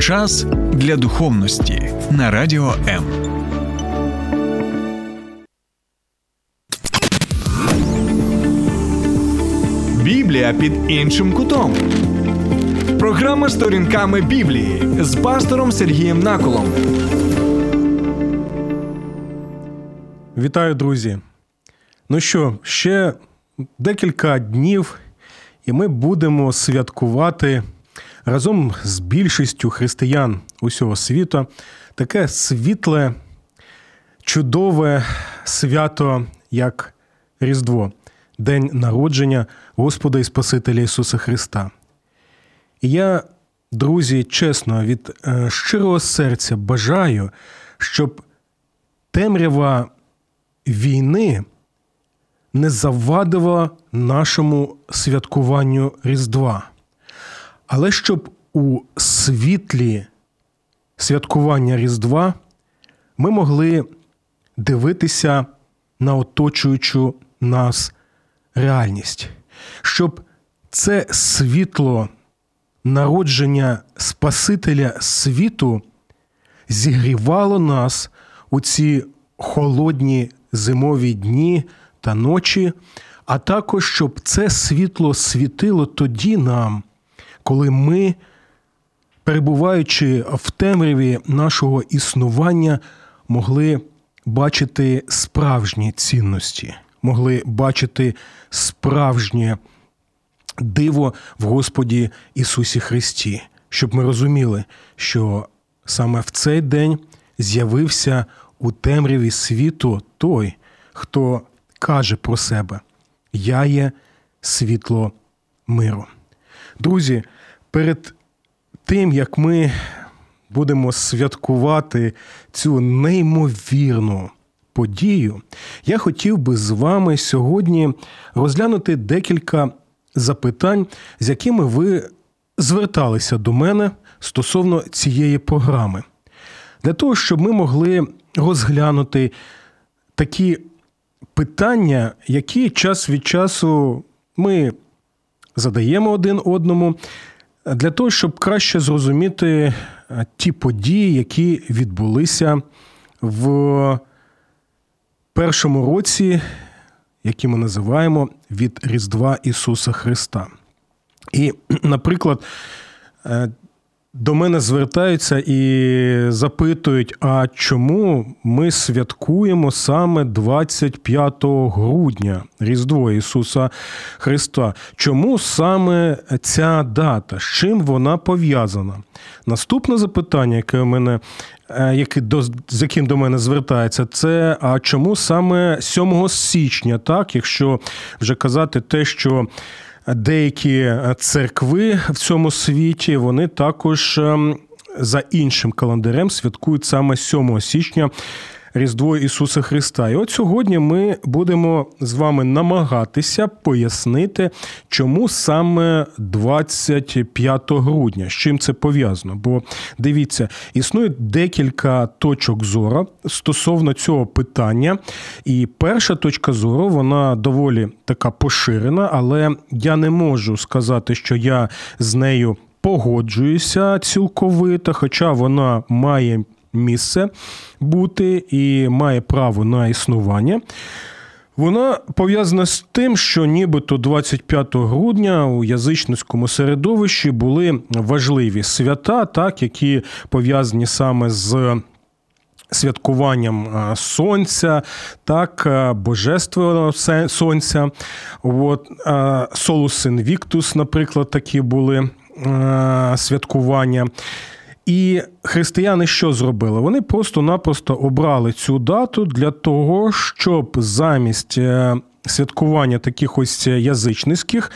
Час для духовності на радіо М. Біблія під іншим кутом. Програма сторінками Біблії з пастором Сергієм Наколом. Вітаю, друзі. Ну що, ще декілька днів, і ми будемо святкувати разом з більшістю християн усього світу таке світле, чудове свято, як Різдво, День народження Господа і Спасителя Ісуса Христа. І я, друзі, чесно, від е, щирого серця бажаю, щоб темрява війни не завадила нашому святкуванню Різдва. Але щоб у світлі святкування Різдва ми могли дивитися на оточуючу нас реальність, щоб це світло народження Спасителя світу зігрівало нас у ці холодні зимові дні та ночі, а також щоб це світло світило тоді нам, коли ми, перебуваючи в темряві нашого існування, могли бачити справжні цінності, могли бачити справжнє диво в Господі Ісусі Христі, щоб ми розуміли, що саме в цей день з'явився у темряві світу той, хто каже про себе: Я є світло миру. Друзі, перед тим як ми будемо святкувати цю неймовірну подію, я хотів би з вами сьогодні розглянути декілька запитань, з якими ви зверталися до мене стосовно цієї програми, для того, щоб ми могли розглянути такі питання, які час від часу ми задаємо один одному, для того, щоб краще зрозуміти ті події, які відбулися в першому році, які ми називаємо від Різдва Ісуса Христа. І, наприклад, до мене звертаються і запитують, а чому ми святкуємо саме 25 грудня Різдво Ісуса Христа? Чому саме ця дата? З чим вона пов'язана? Наступне запитання, яке у мене, е, яке до, з яким до мене звертається, це а чому саме 7 січня, так, якщо вже казати те, що деякі церкви в цьому світі вони також ем, за іншим календарем святкують саме 7 січня. Різдво Ісуса Христа. І от сьогодні ми будемо з вами намагатися пояснити, чому саме 25 грудня, з чим це пов'язано. Бо дивіться, існує декілька точок зору стосовно цього питання. І перша точка зору, вона доволі така поширена, але я не можу сказати, що я з нею погоджуюся цілковито, хоча вона має місце бути і має право на існування. Вона пов'язана з тим, що нібито 25 грудня у язичницькому середовищі були важливі свята, так, які пов'язані саме з. Святкуванням сонця, так, божественного сонця. От, Солус Віктус, наприклад, такі були святкування. І християни що зробили? Вони просто-напросто обрали цю дату для того, щоб замість е, святкування таких ось язичницьких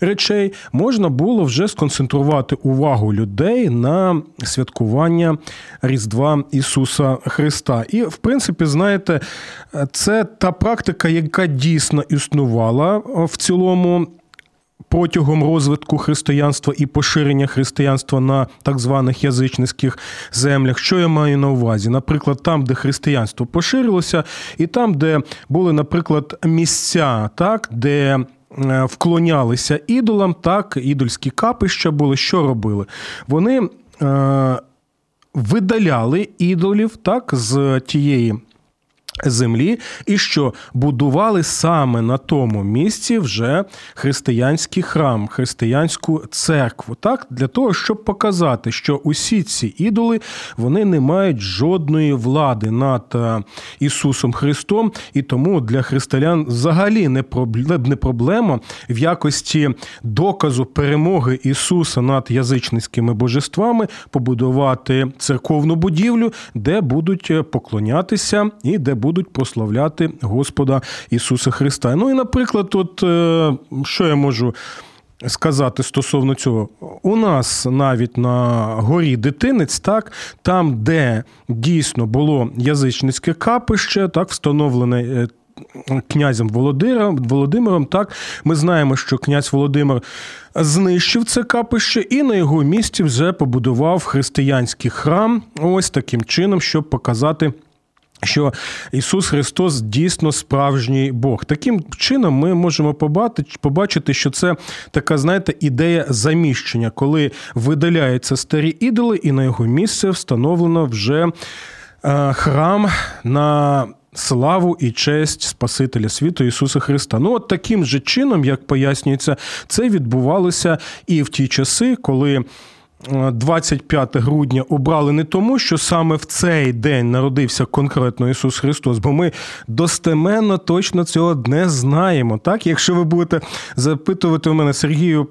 речей можна було вже сконцентрувати увагу людей на святкування Різдва Ісуса Христа. І, в принципі, знаєте, це та практика, яка дійсно існувала в цілому протягом розвитку християнства і поширення християнства на так званих язичницьких землях. Що я маю на увазі? Наприклад, там, де християнство поширилося, і там, де були, наприклад, місця, так, де е, вклонялися ідолам, так, ідольські капища були, що робили? Вони. Е, видаляли ідолів так з тієї землі, і що будували саме на тому місці вже християнський храм, християнську церкву, так для того, щоб показати, що усі ці ідоли вони не мають жодної влади над е, Ісусом Христом, і тому для християн взагалі не проблема в якості доказу перемоги Ісуса над язичницькими божествами побудувати церковну будівлю, де будуть е, поклонятися і де будуть будуть прославляти Господа Ісуса Христа. Ну і, наприклад, от е, що я можу. Сказати стосовно цього, у нас навіть на горі дитинець, так там, де дійсно було язичницьке капище, так встановлене е, князем Володимиром, Володимиром, так ми знаємо, що князь Володимир знищив це капище і на його місці вже побудував християнський храм, ось таким чином, щоб показати. Що Ісус Христос дійсно справжній Бог. Таким чином ми можемо побачити, що це така, знаєте, ідея заміщення, коли видаляються старі ідоли, і на його місце встановлено вже е, храм на славу і честь Спасителя світу Ісуса Христа. Ну, от таким же чином, як пояснюється, це відбувалося і в ті часи, коли. 25 грудня обрали не тому, що саме в цей день народився конкретно Ісус Христос, бо ми достеменно точно цього не знаємо. Так, якщо ви будете запитувати у мене Сергію,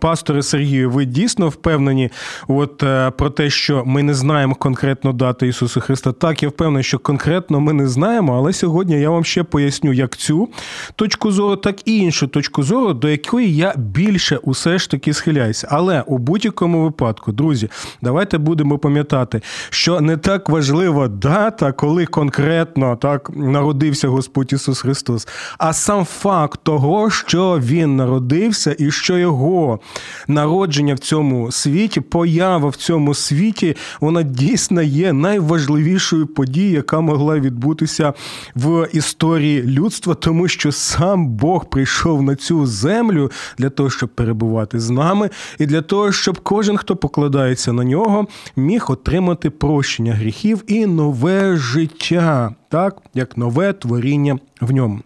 пасторе Сергію, ви дійсно впевнені от, е, про те, що ми не знаємо конкретно дати Ісуса Христа? Так, я впевнений, що конкретно ми не знаємо, але сьогодні я вам ще поясню, як цю точку зору, так і іншу точку зору, до якої я більше усе ж таки схиляюся. Але у будь-якому випадку, друзі, давайте будемо пам'ятати, що не так важлива дата, коли конкретно так народився Господь Ісус Христос, а сам факт того, що Він народився, і що його народження в цьому світі, поява в цьому світі, вона дійсно є найважливішою подією, яка могла відбутися в історії людства, тому що сам Бог прийшов на цю землю для того, щоб перебувати з нами, і для того, щоб кожен хто покладається на нього, міг отримати прощення гріхів і нове життя, так як нове творіння в ньому.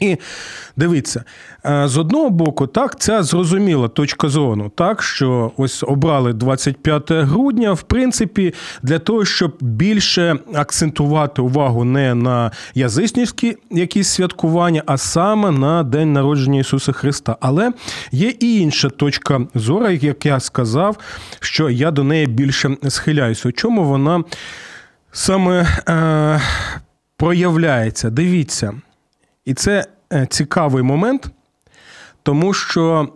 І дивіться, е, з одного боку, так, ця зрозуміла точка зору, так, що ось обрали 25 грудня, в принципі, для того, щоб більше акцентувати увагу не на язичницькі якісь святкування, а саме на День народження Ісуса Христа. Але є і інша точка зору, як я сказав, що я до неї більше схиляюся. У чому вона саме е, проявляється? Дивіться. І це е, цікавий момент, тому що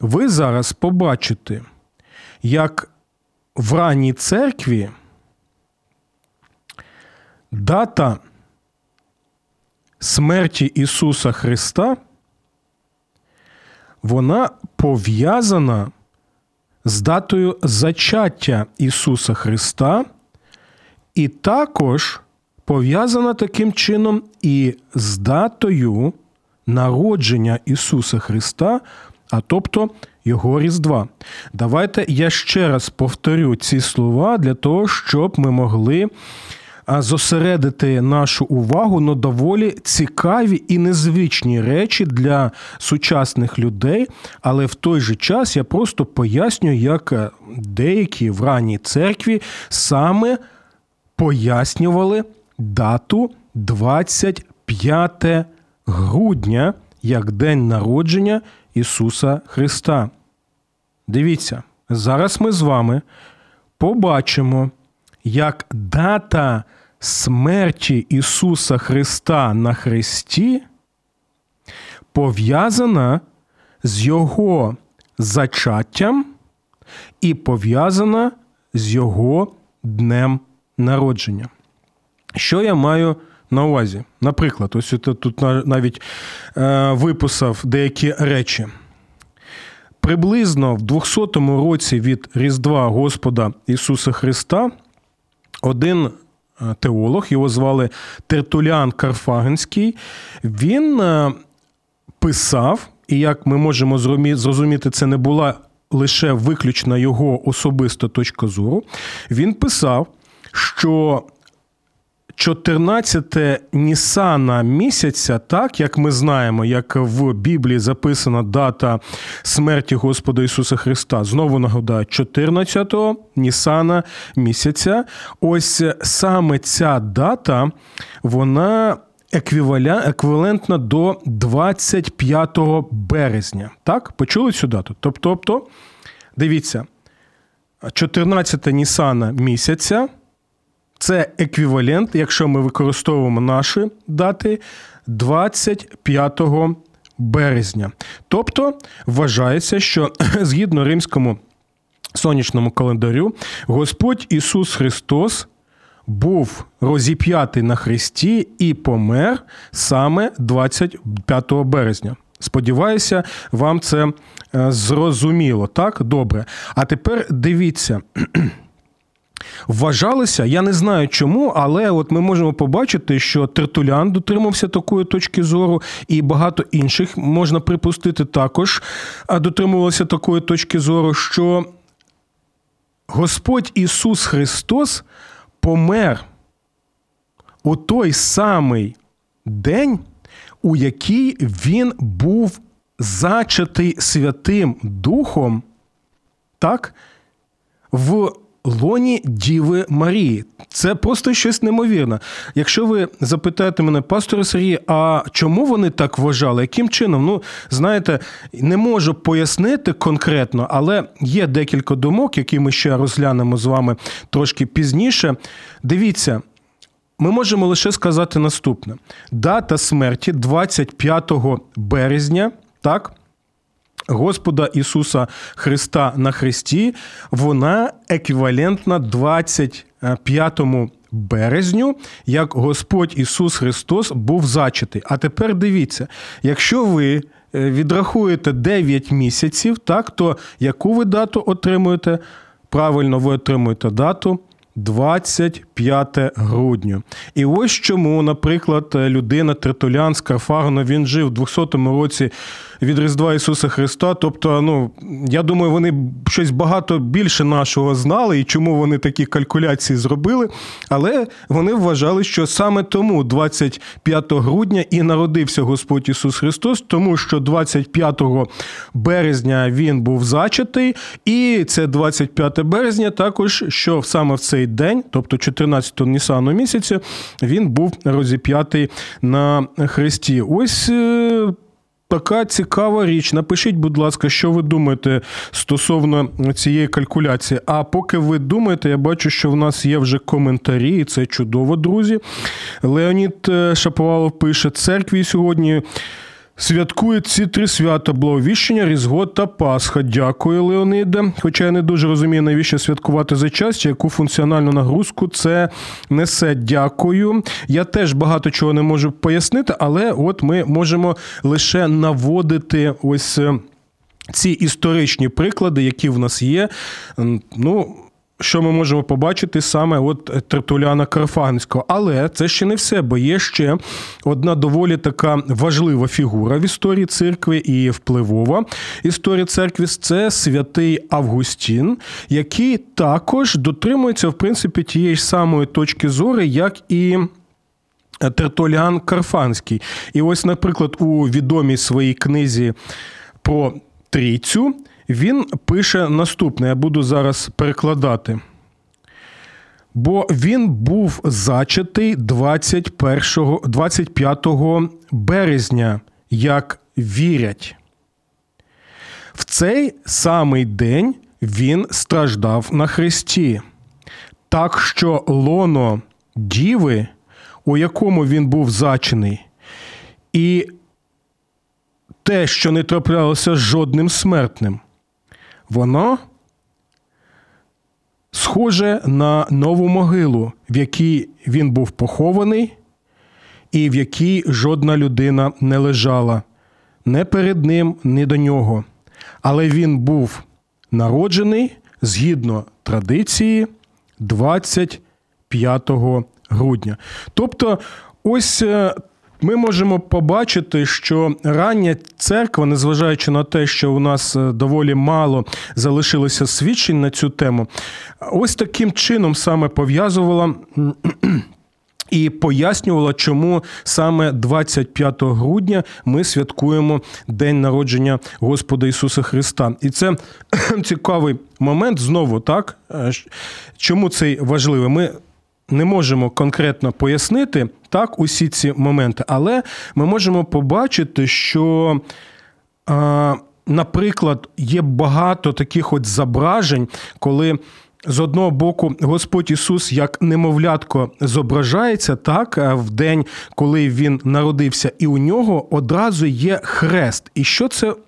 ви зараз побачите, як в ранній церкві дата смерті Ісуса Христа, вона пов'язана з датою зачаття Ісуса Христа, і також пов'язана таким чином і з датою народження Ісуса Христа, а тобто Його Різдва. Давайте я ще раз повторю ці слова для того, щоб ми могли. Зосередити нашу увагу на доволі цікаві і незвичні речі для сучасних людей, але в той же час я просто пояснюю, як деякі в ранній церкві саме пояснювали дату 25 грудня як день народження Ісуса Христа. Дивіться, зараз ми з вами побачимо, як дата смерті Ісуса Христа на Христі пов'язана з Його зачаттям і пов'язана з Його днем народження. Що я маю на увазі? Наприклад, ось тут навіть е, виписав деякі речі. Приблизно в 200 році від Різдва Господа Ісуса Христа один е, теолог, його звали Тертулян Карфагенський, він е, писав, і як ми можемо зрозуміти, це не була лише виключно його особиста точка зору. Він писав, що 14 Нісана місяця, так як ми знаємо, як в Біблії записана дата смерті Господа Ісуса Христа. Знову нагадаю, 14 Нісана місяця. Ось саме ця дата, вона еквівалентна до 25 березня. Так, почули цю дату? Тобто, дивіться, 14 Нісана місяця. Це еквівалент, якщо ми використовуємо наші дати 25 березня. Тобто вважається, що згідно римському сонячному календарю, Господь Ісус Христос був розіп'ятий на Христі і помер саме 25 березня. Сподіваюся, вам це е, зрозуміло. Так, добре. А тепер дивіться. Вважалося, я не знаю чому, але от ми можемо побачити, що Тертулян дотримався такої точки зору, і багато інших можна припустити також дотримувалися такої точки зору, що Господь Ісус Христос помер у той самий день, у який Він був зачатий Святим Духом, так, в лоні Діви Марії. Це просто щось неймовірне. Якщо ви запитаєте мене, пасторе Сергій, а чому вони так вважали? Яким чином? Ну, знаєте, не можу пояснити конкретно, але є декілька думок, які ми ще розглянемо з вами трошки пізніше. Дивіться. Ми можемо лише сказати наступне: дата смерті 25 березня, так, Господа Ісуса Христа на Христі, вона еквівалентна 25 березню, як Господь Ісус Христос був зачатий. А тепер дивіться, якщо ви е, відрахуєте 9 місяців, так, то яку ви дату отримуєте? Правильно, ви отримуєте дату 25 грудня. І ось чому, наприклад, людина Тритолян з він жив в 200 році від Різдва Ісуса Христа. Тобто, ну я думаю, вони щось багато більше нашого знали і чому вони такі калькуляції зробили. Але вони вважали, що саме тому 25 грудня і народився Господь Ісус Христос, тому що 25 березня він був зачатий, і це 25 березня, також що саме в цей день, тобто 14 Нісану місяця, він був розіп'ятий на хресті. Ось. Така цікава річ. Напишіть, будь ласка, що ви думаєте стосовно цієї калькуляції. А поки ви думаєте, я бачу, що в нас є вже коментарі, і це чудово, друзі. Леонід е, Шаповалов пише: церкві сьогодні. Святкують ці три свята Благовіщення, Різдво та Пасха. Дякую, Леониде. Хоча я не дуже розумію, навіщо святкувати за час, яку функціональну нагрузку це несе. Дякую. Я теж багато чого не можу пояснити, але от ми можемо лише наводити ось е, ці історичні приклади, які в нас є. Ну що ми можемо побачити саме от Тертуляна Карфагенського. Але це ще не все, бо є ще одна доволі така важлива фігура в історії церкви і впливова історія церкви це святий Августін, який також дотримується, в принципі, тієї ж самої точки зору, як і. Тертоліан Карфанський. І ось, наприклад, у відомій своїй книзі про трійцю він пише наступне: я буду зараз перекладати. Бо він був зачатий 21, 25 березня, як вірять. В цей самий день він страждав на хресті. Так що лоно діви, у якому він був зачений, і те, що не траплялося жодним смертним, воно схоже на нову могилу, в якій він був похований, і в якій жодна людина не лежала не перед ним, ні до нього. Але він був народжений згідно традиції 25 грудня. Тобто, ось е, ми можемо побачити, що рання церква, незважаючи на те, що у нас е, доволі мало залишилося свідчень на цю тему, ось таким чином саме пов'язувала. І пояснювала, чому саме 25 грудня ми святкуємо День народження Господа Ісуса Христа. І це цікавий момент знову, так? Е, чому цей важливий? Ми не можемо конкретно пояснити так усі ці моменти, але ми можемо побачити, що. Наприклад, є багато таких от зображень, коли з одного боку Господь Ісус як немовлятко зображається так в день, коли він народився, і у нього одразу є хрест. І що це Е,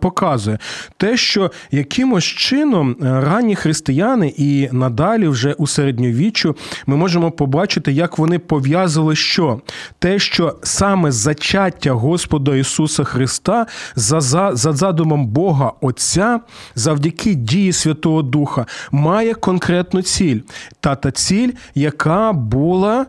показує те, що якимось чином е, ранні християни і надалі, вже у середньовіччю, ми можемо побачити, як вони пов'язали що те, що саме зачаття Господа Ісуса Христа за, за, за задумом Бога Отця, завдяки дії Святого Духа, має конкретну ціль. Та та ціль, яка була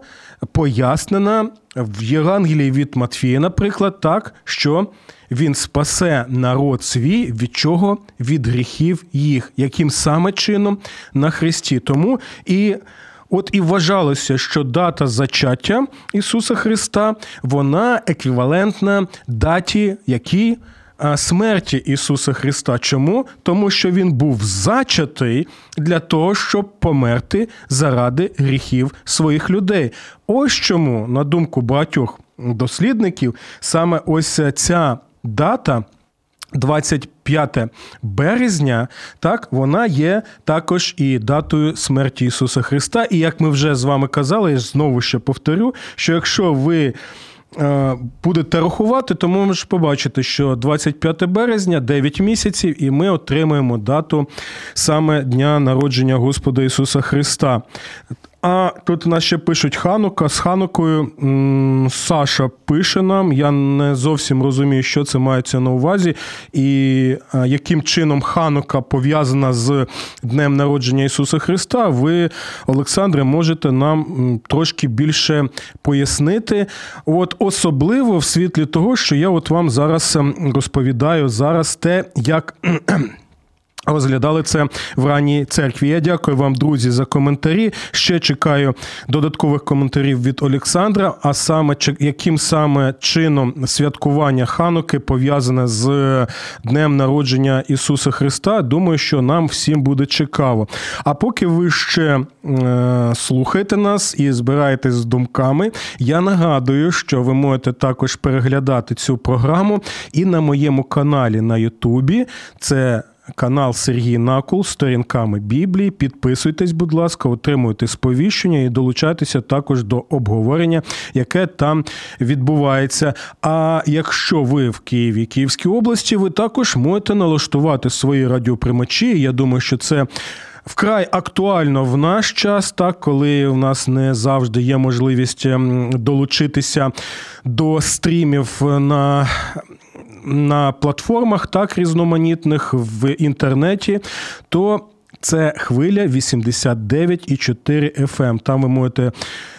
пояснена в Євангелії від Матфія, наприклад, так, що він спасе народ свій від чого? Від гріхів їх, яким саме чином на Христі. Тому і. От і вважалося, що дата зачаття Ісуса Христа вона еквівалентна даті, якій смерті Ісуса Христа. Чому? Тому що Він був зачатий для того, щоб померти заради гріхів своїх людей. Ось чому, на думку багатьох дослідників, саме ось ця дата. 25 березня, так, вона є також і датою смерті Ісуса Христа. І як ми вже з вами казали, я знову ще повторю, що якщо ви Е, будете рахувати, то ми можемо побачити, що 25 березня, 9 місяців, і ми отримаємо дату саме дня народження Господа Ісуса Христа. А тут нас ще пишуть Ханука. З Ханукою Саша пише нам. Я не зовсім розумію, що це мається на увазі, і яким чином Ханука пов'язана з Днем народження Ісуса Христа. Ви, Олександре, можете нам трошки більше пояснити. От Особливо в світлі того, що я от вам зараз розповідаю зараз те, як. Розглядали це в ранній церкві. Я дякую вам, друзі, за коментарі. Ще чекаю додаткових коментарів від Олександра. А саме яким саме чином святкування Хануки пов'язане з днем народження Ісуса Христа, думаю, що нам всім буде цікаво. А поки ви ще е, слухаєте нас і збираєтесь з думками, я нагадую, що ви можете також переглядати цю програму і на моєму каналі на Ютубі. Це канал Сергій Накул сторінками Біблії. Підписуйтесь, будь ласка, отримуйте сповіщення і долучайтеся також до обговорення, яке там відбувається. А якщо ви в Києві, Київській області, ви також можете налаштувати свої радіоприймачі. Я думаю, що це. Вкрай актуально в наш час, так коли в нас не завжди є можливість ем, долучитися до стрімів на на платформах, так різноманітних в інтернеті, то це хвиля 89,4 FM. Ем. Там ви можете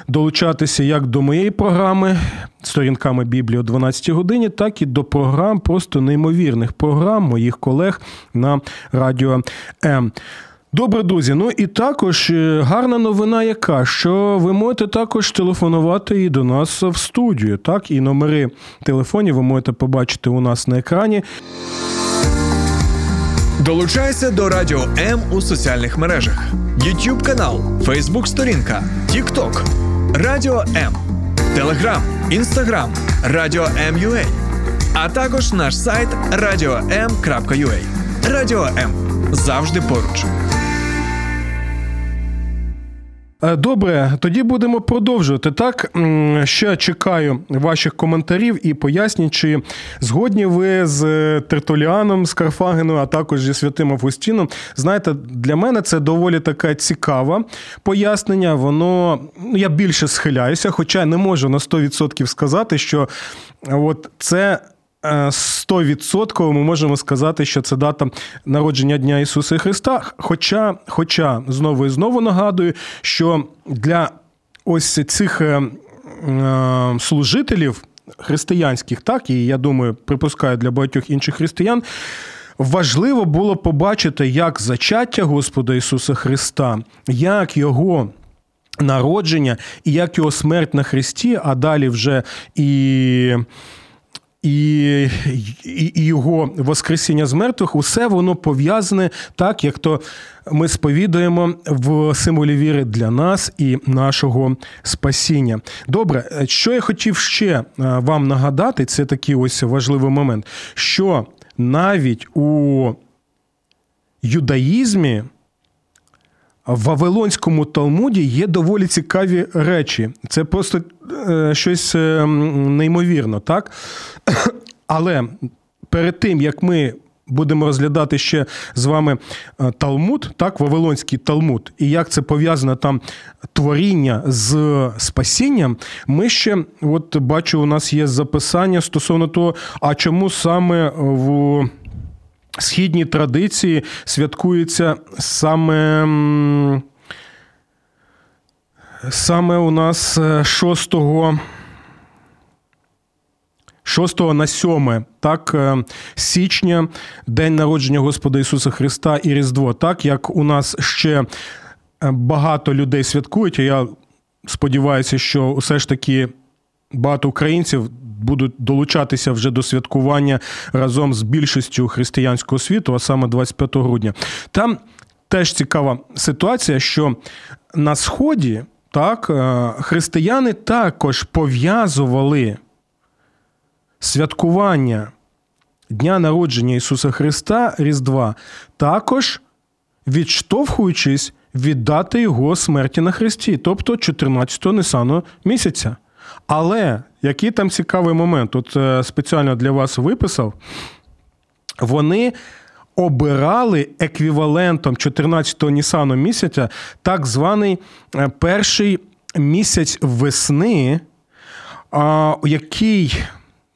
долучатися як до моєї програми сторінками Біблії о 12 годині, так і до програм, просто неймовірних програм моїх колег на радіо М. Добре, друзі. Ну і також е, гарна новина, яка що ви можете також телефонувати і до нас в студію. Так, і номери телефонів ви можете побачити у нас на екрані. Долучайся до Радіо М у соціальних мережах: YouTube канал, Facebook сторінка, TikTok, Радіо М, Телеграм, Інстаграм, Радіо М.Ю.А. а також наш сайт radio.m.ua. Радіо М завжди поруч. Е, добре, тоді будемо продовжувати. Так ще чекаю ваших коментарів і поясніть, чи згодні ви з Тертуліаном, з Карфагеном, а також зі святим Августіном. Знаєте, для мене це доволі таке цікаве пояснення. Воно ну, я більше схиляюся, хоча не можу на 100% сказати, що от це. 100% ми можемо сказати, що це дата народження Дня Ісуса Христа. Хоча, хоча знову і знову нагадую, що для ось цих е, е, служителів християнських, так і я думаю, припускаю для багатьох інших християн. Важливо було побачити, як зачаття Господа Ісуса Христа, як Його народження і як його смерть на Христі, а далі вже і. І, і, і його Воскресіння з мертвих, усе воно пов'язане так, як то ми сповідуємо в символі віри для нас і нашого спасіння. Добре, що я хотів ще вам нагадати, це такий ось важливий момент, що навіть у юдаїзмі в Вавилонському Талмуді є доволі цікаві речі. Це просто е, щось е, неймовірно, так? Але перед тим, як ми будемо розглядати ще з вами е, Талмуд, так, Вавилонський Талмуд, і як це пов'язане там творіння з спасінням, ми ще, от бачу, у нас є записання стосовно того, а чому саме в східні традиції святкується саме саме у нас 6 6 на 7 так, січня, День народження Господа Ісуса Христа і Різдво. Так, як у нас ще багато людей святкують, а я сподіваюся, що все ж таки багато українців будуть долучатися вже до святкування разом з більшістю християнського світу, а саме 25 грудня. Там теж цікава ситуація, що на Сході так, християни також пов'язували святкування Дня народження Ісуса Христа Різдва, також відштовхуючись від дати Його смерті на Христі, тобто 14-го Нисану місяця. Але який там цікавий момент, от е, спеціально для вас виписав, вони обирали еквівалентом 14-го Нісану місяця так званий е, перший місяць весни, який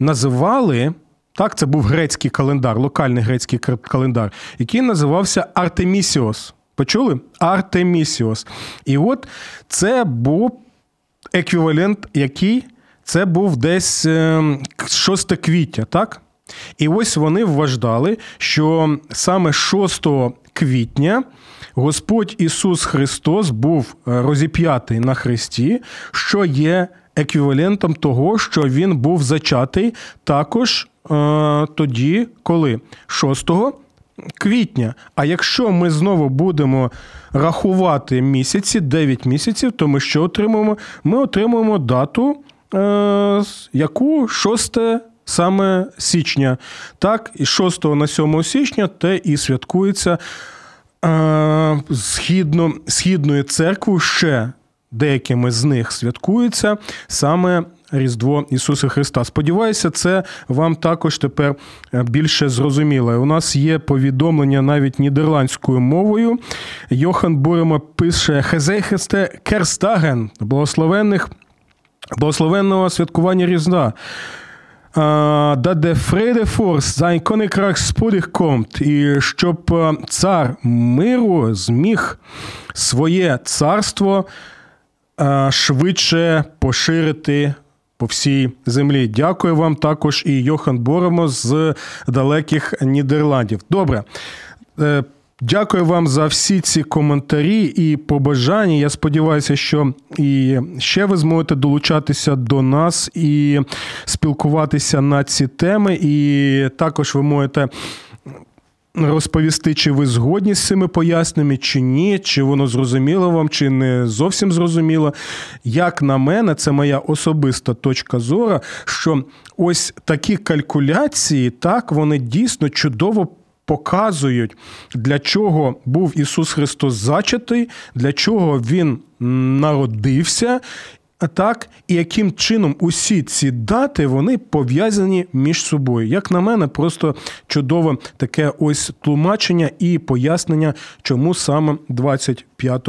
називали. Так, це був грецький календар, локальний грецький календар, який називався Артемісіос. Почули? Артемісіос. І от це був еквівалент, який це був десь 6 ем, квітня, так? І ось вони вважали, що саме 6 квітня Господь Ісус Христос був е, розіп'ятий на Христі, що є еквівалентом того, що Він був зачатий також е, тоді, коли 6 квітня. А якщо ми знову будемо рахувати місяці, 9 місяців, то ми що отримуємо? Ми отримуємо дату, е, яку 6 саме січня. Так, і 6 на 7 січня те і святкується е, згідно, східною церквою ще деякими з них святкується саме Різдво Ісуса Христа. Сподіваюся, це вам також тепер е, більше зрозуміло. У нас є повідомлення навіть нідерландською мовою. Йохан Бурема пише Хезейхесте Керстаген, благословенних, благословенного святкування Різдва. Dat de Vredevorst zijn koninkrijk spoedig komt, і щоб е, цар миру зміг своє царство е, швидше поширити по всій землі. Дякую вам також і Йохан Боремо з далеких Нідерландів. Добре. Е, дякую вам за всі ці коментарі і побажання. Я сподіваюся, що і ще ви зможете долучатися до нас і спілкуватися на ці теми. І також ви можете розповісти, чи ви згодні з цими поясненнями, чи ні, чи воно зрозуміло вам, чи не зовсім зрозуміло. Як на мене, це моя особиста точка зору, що ось такі калькуляції, так, вони дійсно чудово. Показують, для чого був Ісус Христос зачатий, для чого Він народився, так, і яким чином усі ці дати вони пов'язані між собою. Як на мене, просто чудове таке ось тлумачення і пояснення, чому саме 25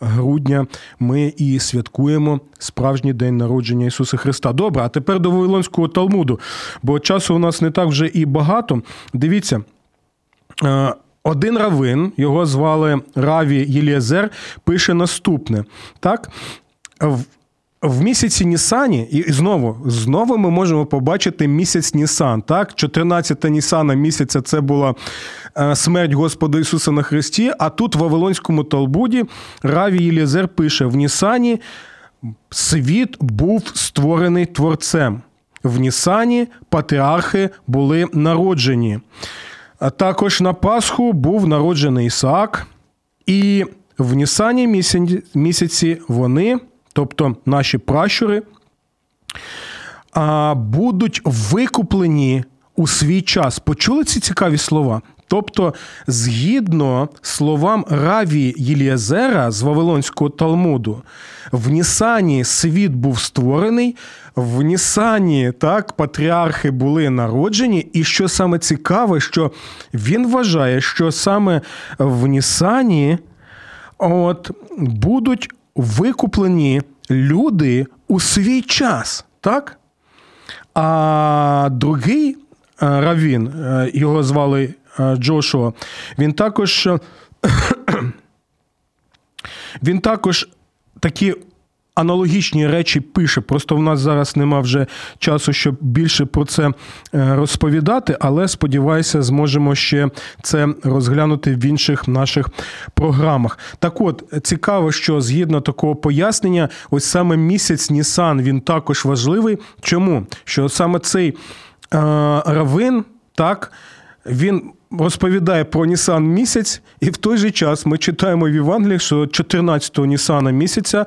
грудня ми і святкуємо справжній день народження Ісуса Христа. Добре, а тепер до Вавилонського Талмуду, бо часу у нас не так вже і багато. Дивіться. Е, один равин, його звали Раві Єлієзер, пише наступне. Так, в місяці Нісані, і знову знову ми можемо побачити місяць Нісан. Так, 14 Нісана місяця це була е, смерть Господа Ісуса на Христі. А тут в Вавилонському Талбуді Раві Єлізер пише: в Нісані світ був створений творцем. В Нісані патріархи були народжені. А також на Пасху був народжений Ісаак, і в Нісані місяці вони, тобто наші пращури, будуть викуплені у свій час. Почули ці цікаві слова? Тобто, згідно словам Раві Єліазера з Вавилонського Талмуду, в Нісані світ був створений, в Нісані так, патріархи були народжені, і що саме цікаве, що він вважає, що саме в Нісані от, будуть викуплені люди у свій час. так? А другий е, равін, е, його звали Е, Джошуа, він також він також такі аналогічні речі пише. Просто в нас зараз нема вже часу, щоб більше про це е, розповідати, але сподіваюся, зможемо ще це розглянути в інших наших програмах. Так от, цікаво, що згідно такого пояснення, ось саме місяць Нісан він також важливий. Чому? Що саме цей равин, так, він розповідає про Нісан місяць, і в той же час ми читаємо в Євангелії, що 14-го Нісана місяця,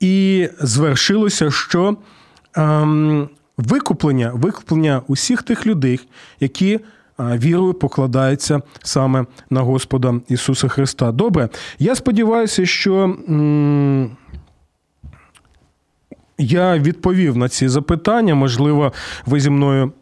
і звершилося, що ем, викуплення, викуплення усіх тих людей, які е, вірою покладаються саме на Господа Ісуса Христа. Добре, я сподіваюся, що. Я відповів на ці запитання. Можливо, ви зі мною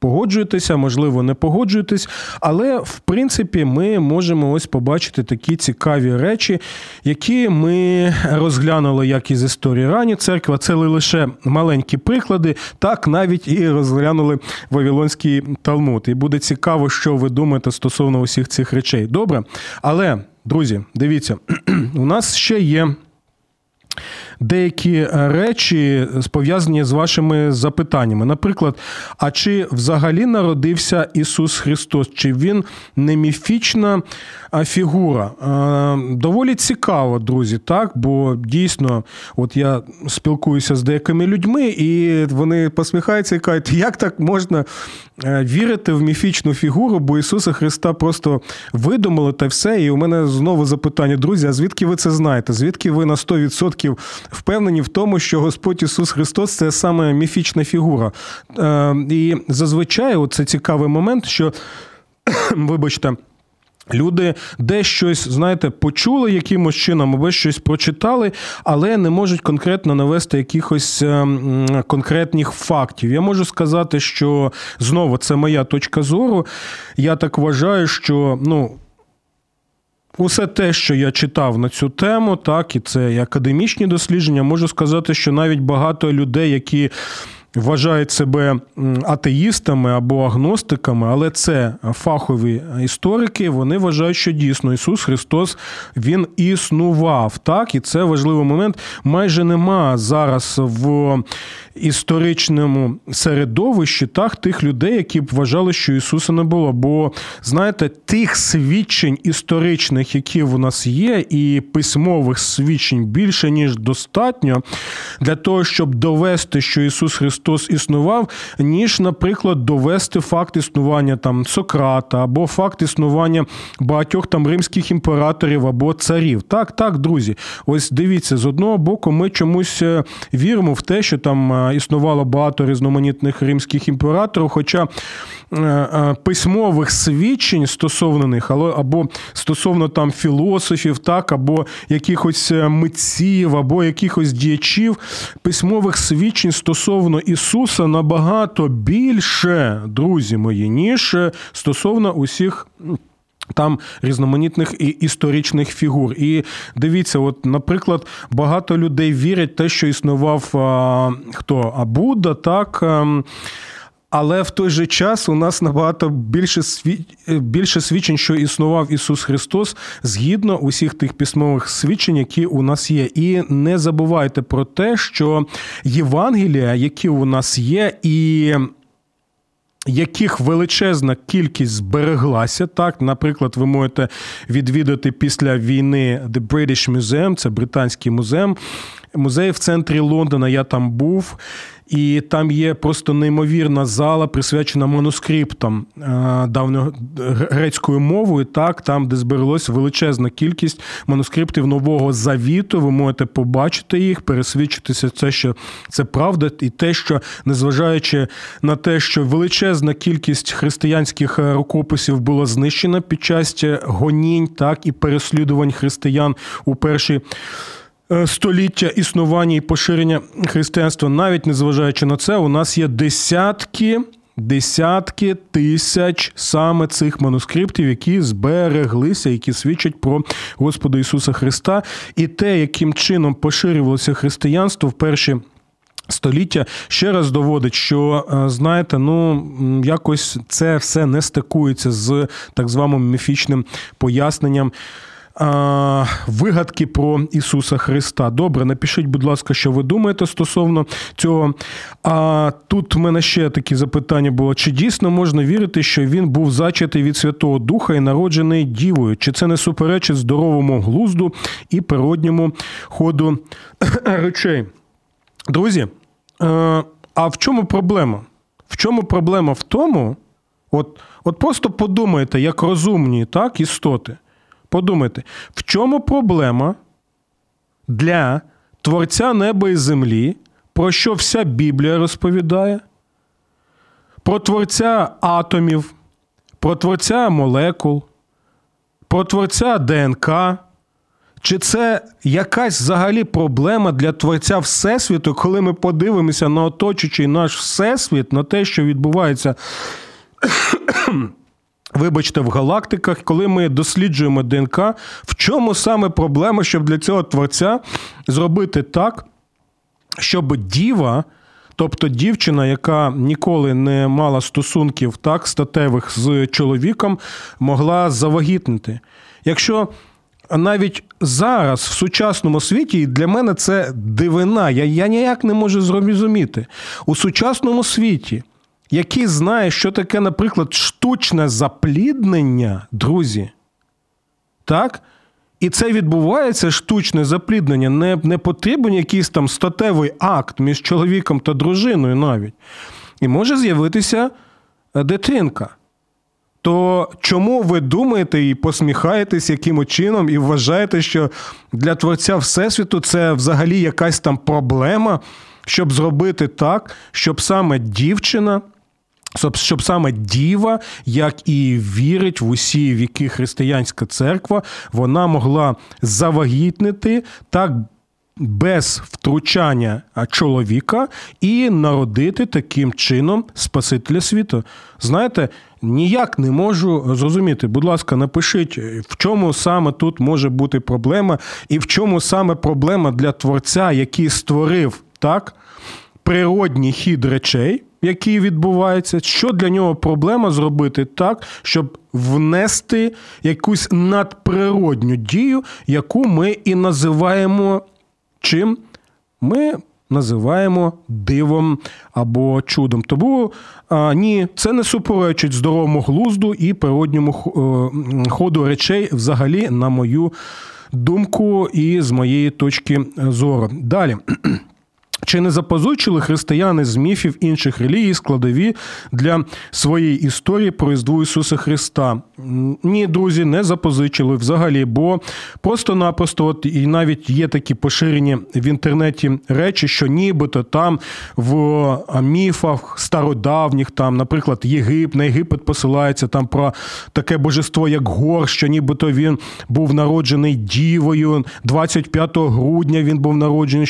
погоджуєтеся, можливо, не погоджуєтесь, але в принципі ми можемо ось побачити такі цікаві речі, які ми розглянули як із історії рані церкви. Це лише маленькі приклади, так навіть і розглянули Вавилонський Талмуд. І буде цікаво, що ви думаєте стосовно усіх цих речей. Добре, але друзі, дивіться, у нас ще є деякі е, речі пов'язані з вашими запитаннями. Наприклад, а чи взагалі народився Ісус Христос? Чи Він не міфічна фігура? Е, доволі цікаво, друзі, так? Бо дійсно, от я спілкуюся з деякими людьми, і вони посміхаються і кажуть, як так можна е, вірити в міфічну фігуру, бо Ісуса Христа просто видумали та все. І у мене знову запитання, друзі, а звідки ви це знаєте? Звідки ви на 100% впевнені в тому, що Господь Ісус Христос це саме міфічна фігура. Е, і зазвичай це цікавий момент, що, вибачте. Люди десь щось, знаєте, почули якимось чином, або щось прочитали, але не можуть конкретно навести якихось е, конкретних фактів. Я можу сказати, що знову це моя точка зору. Я так вважаю, що ну. Усе те, що я читав на цю тему, так і це і академічні дослідження, можу сказати, що навіть багато людей, які вважають себе атеїстами або агностиками, але це фахові історики. Вони вважають, що дійсно Ісус Христос Він існував. Так, і це важливий момент. Майже нема зараз в історичному середовищі так, тих людей, які б вважали, що Ісуса не було. Бо знаєте, тих свідчень історичних, які в нас є, і письмових свідчень більше ніж достатньо для того, щоб довести, що Ісус Христос існував, ніж, наприклад, довести факт існування там Сократа або факт існування багатьох там римських імператорів або царів. Так, так, друзі, ось дивіться, з одного боку, ми чомусь е, віримо в те, що там е, існувало багато різноманітних римських імператорів, хоча письмових свідчень стосовно них, або стосовно там філософів, так, або якихось митців, або якихось діячів, письмових свідчень стосовно Ісуса набагато більше, друзі мої, ніж стосовно усіх. Там різноманітних і історичних фігур. І дивіться, от, наприклад, багато людей вірять те, що існував а, хто? А Будда, так. А, ем, Але в той же час у нас набагато більше сві... більше свідчень, що існував Ісус Христос згідно усіх тих письмових свідчень, які у нас є. І не забувайте про те, що Євангелія, які у нас є, і яких величезна кількість збереглася. Так, наприклад, ви можете відвідати після війни The British Museum, це британський музей. Музей в центрі Лондона. Я там був. І там є просто неймовірна зала, присвячена манускриптам е, давньогрецькою мовою. Так, там, де збереглась величезна кількість манускриптів нового завіту. Ви можете побачити їх, пересвідчитися, це що це правда, і те, що незважаючи на те, що величезна кількість християнських рукописів була знищена під час гонінь, так і переслідувань християн у першій. Е, століття існування і поширення християнства, навіть незважаючи на це, у нас є десятки. Десятки тисяч саме цих манускриптів, які збереглися, які свідчать про Господа Ісуса Христа, і те, яким чином поширювалося християнство в перші століття, ще раз доводить, що е, знаєте, ну якось це все не стикується з так званим міфічним поясненням вигадки про Ісуса Христа. Добре, напишіть, будь ласка, що ви думаєте стосовно цього. А тут в мене ще таке запитання було: чи дійсно можна вірити, що він був зачатий від Святого Духа і народжений дівою? Чи це не суперечить здоровому глузду і природньому ходу речей? Друзі, а в чому проблема? В чому проблема в тому? От, От просто подумайте, як розумні так, істоти. Подумайте, в чому проблема для Творця неба і землі, про що вся Біблія розповідає? Про творця атомів, про творця молекул, про творця ДНК. Чи це якась взагалі проблема для творця Всесвіту, коли ми подивимося на оточуючий наш Всесвіт, на те, що відбувається Вибачте, в галактиках, коли ми досліджуємо ДНК, в чому саме проблема, щоб для цього творця зробити так, щоб діва, тобто дівчина, яка ніколи не мала стосунків так, статевих з чоловіком, могла завагітнити. Якщо навіть зараз в сучасному світі для мене це дивина, я, я ніяк не можу зрозуміти. У сучасному світі який знає, що таке, наприклад, штучне запліднення, друзі. Так? І це відбувається штучне запліднення. Не не потрібен якийсь там статевий акт між чоловіком та дружиною навіть. І може з'явитися е, дитинка. То чому ви думаєте і посміхаєтесь яким чином, і вважаєте, що для творця Всесвіту це взагалі якась там проблема, щоб зробити так, щоб саме дівчина щоб саме діва, як і вірить в усі віки християнська церква, вона могла завагітнити так. Без втручання чоловіка і народити таким чином Спасителя світу. Знаєте, ніяк не можу зрозуміти. Будь ласка, напишіть, в чому саме тут може бути проблема, і в чому саме проблема для творця, який створив так природній хід речей який відбувається, що для нього проблема зробити так, щоб внести якусь надприродню дію, яку ми і називаємо чим? Ми називаємо дивом або чудом. Тому а, ні, це не суперечить здоровому глузду і природньому е, ходу речей, взагалі, на мою думку, і з моєї точки зору. Далі. Чи не запозичили християни з міфів інших релігій складові для своєї історії про Різдву Ісуса Христа? Ні, друзі, не запозичили взагалі, бо просто-напросто, от і навіть є такі поширені в інтернеті речі, що нібито там в міфах стародавніх, там, наприклад, Єгипт, на Єгипет посилається там про таке божество, як Гор, що нібито він був народжений дівою. 25 грудня він був народжений,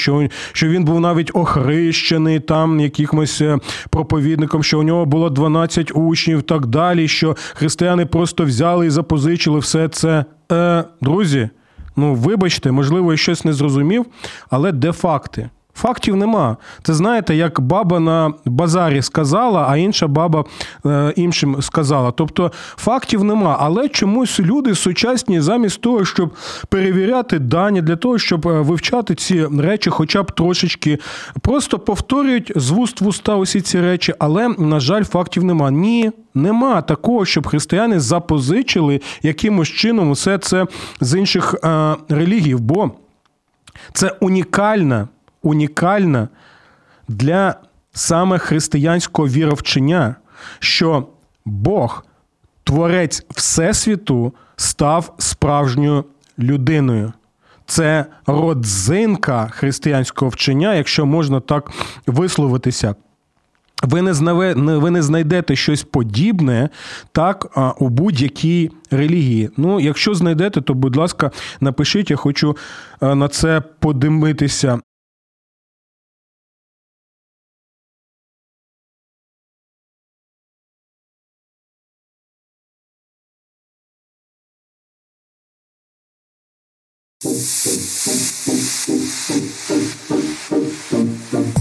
що він був навіть навіть охрещений там якимось е, проповідником, що у нього було 12 учнів, так далі. Що християни просто взяли і запозичили все це. Е, Друзі, ну вибачте, можливо, я щось не зрозумів, але де факти? Фактів нема. Це знаєте, як баба на базарі сказала, а інша баба е, іншим сказала. Тобто фактів нема. Але чомусь люди сучасні, замість того, щоб перевіряти дані, для того, щоб е, вивчати ці речі, хоча б трошечки, просто повторюють з вуст в уста усі ці речі, але, на жаль, фактів нема. Ні, нема такого, щоб християни запозичили якимось чином усе це з інших е, релігій. Бо це унікальна, унікальна для саме християнського віровчення, що Бог, творець Всесвіту, став справжньою людиною. Це родзинка християнського вчення, якщо можна так висловитися. Ви не знаве, ви не знайдете щось подібне так у будь-якій релігії. Ну, якщо знайдете, то будь ласка, напишіть, я хочу на це подивитися.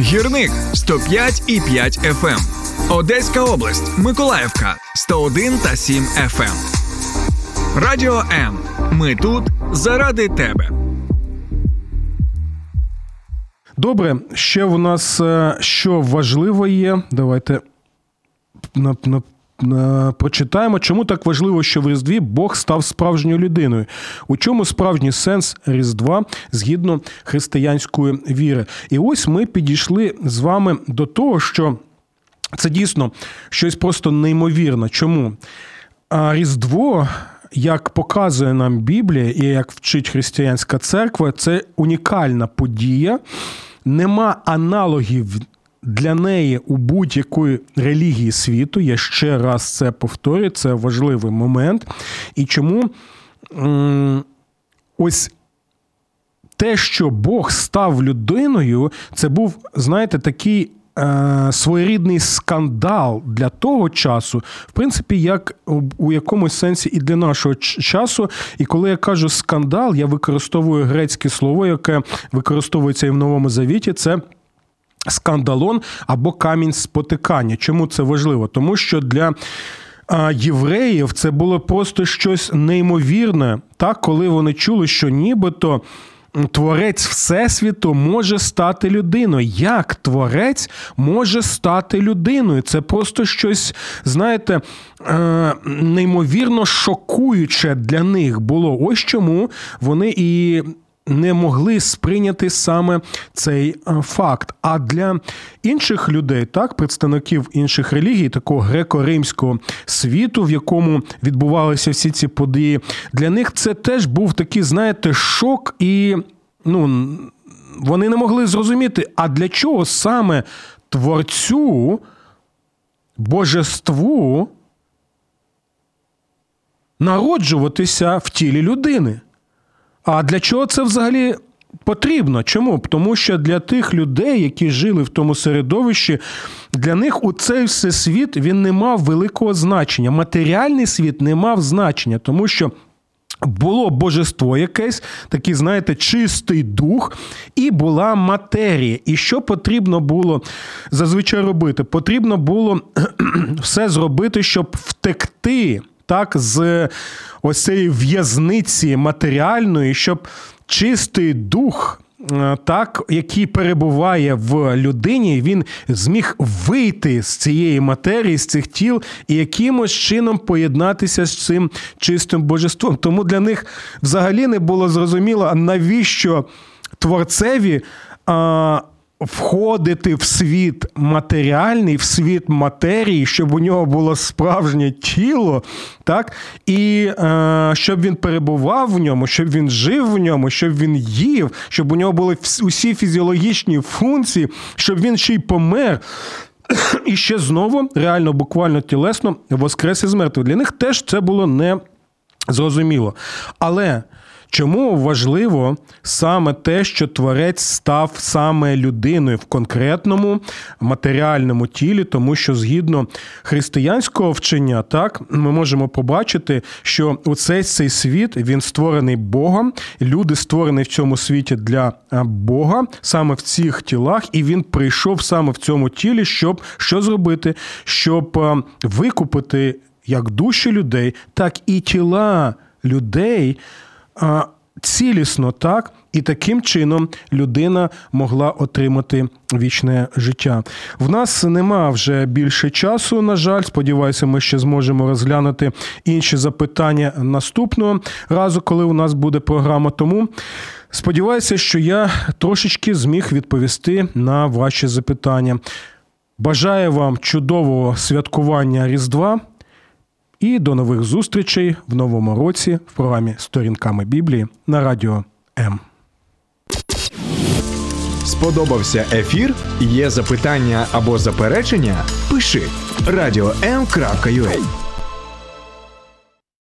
Гірник 105 і 5 FM. Одеська область, Миколаївка 101 та 7 FM. Радіо М. Ми тут заради тебе. Добре, ще в нас е, що важливо є. Давайте на, на, прочитаємо, чому так важливо, що в Різдві Бог став справжньою людиною. У чому справжній сенс Різдва згідно християнської віри? І ось ми підійшли з вами до того, що це дійсно щось просто неймовірне. Чому? А Різдво, як показує нам Біблія і як вчить християнська церква, це унікальна подія. Нема аналогів для неї у будь-якої релігії світу. Я ще раз це повторюю, це важливий момент. І чому ось те, що Бог став людиною, це був, знаєте, такий е, своєрідний скандал для того часу, в принципі, як у якомусь сенсі і для нашого часу. І коли я кажу скандал, я використовую грецьке слово, яке використовується і в Новому Завіті. Це скандалон або камінь спотикання. Чому це важливо? Тому що для а, євреїв це було просто щось неймовірне, так, коли вони чули, що нібито. Творець Всесвіту може стати людиною. Як творець може стати людиною? Це просто щось, знаєте, е, неймовірно шокуюче для них було. Ось чому вони і не могли сприйняти саме цей е, факт. А для інших людей, так, представників інших релігій, такого греко-римського світу, в якому відбувалися всі ці події, для них це теж був такий, знаєте, шок і. Ну, вони не могли зрозуміти, а для чого саме творцю, божеству народжуватися в тілі людини. А для чого це взагалі потрібно? Чому? Тому що для тих людей, які жили в тому середовищі, для них у цей всесвіт він не мав великого значення. Матеріальний світ не мав значення, тому що. Було божество якесь, такий, знаєте, чистий дух, і була матерія. І що потрібно було зазвичай робити? Потрібно було все зробити, щоб втекти так, з ось цієї в'язниці матеріальної, щоб чистий дух. е, Так, який перебуває в людині, він зміг вийти з цієї матерії, з цих тіл і якимось чином поєднатися з цим чистим божеством. Тому для них взагалі не було зрозуміло, навіщо творцеві входити в світ матеріальний, в світ матерії, щоб у нього було справжнє тіло, так? і е, щоб він перебував в ньому, щоб він жив в ньому, щоб він їв, щоб у нього були усі фізіологічні функції, щоб він ще й помер. І ще знову, реально, буквально тілесно, воскрес із мертвих. Для них теж це було не зрозуміло. Але чому важливо саме те, що творець став саме людиною в конкретному матеріальному тілі, тому що згідно християнського вчення, так ми можемо побачити, що оцей цей світ він створений Богом. Люди створені в цьому світі для Бога, саме в цих тілах, і він прийшов саме в цьому тілі, щоб що зробити, щоб викупити як душі людей, так і тіла людей цілісно, так, і таким чином людина могла отримати вічне життя. В нас нема вже більше часу, на жаль. Сподіваюся, ми ще зможемо розглянути інші запитання наступного разу, коли у нас буде програма. Тому сподіваюся, що я трошечки зміг відповісти на ваші запитання. Бажаю вам чудового святкування Різдва. І до нових зустрічей в новому році в програмі Сторінками Біблії на радіо М. Сподобався ефір? Є запитання або заперечення? Пиши радіом.ua